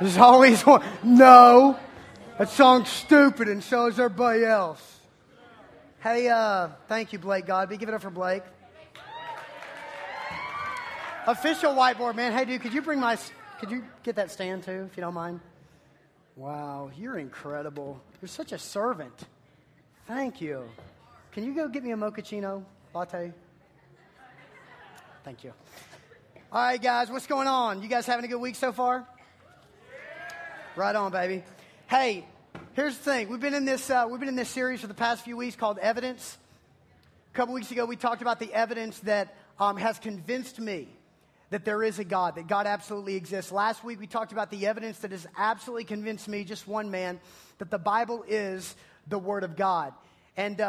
There's always one. No. That song's stupid, and so is everybody else. Hey, uh, thank you, Blake Godby. Give it up for Blake. Official whiteboard, man. Hey, dude, could you bring my. Could you get that stand too, if you don't mind? Wow, you're incredible. You're such a servant. Thank you. Can you go get me a mochaccino latte? Thank you. All right, guys, what's going on? You guys having a good week so far? Right on, baby. Hey, here's the thing. We've been in this uh, we've been in this series for the past few weeks called Evidence. A couple weeks ago, we talked about the evidence that um, has convinced me that there is a God, that God absolutely exists. Last week, we talked about the evidence that has absolutely convinced me, just one man, that the Bible is the Word of God. And uh,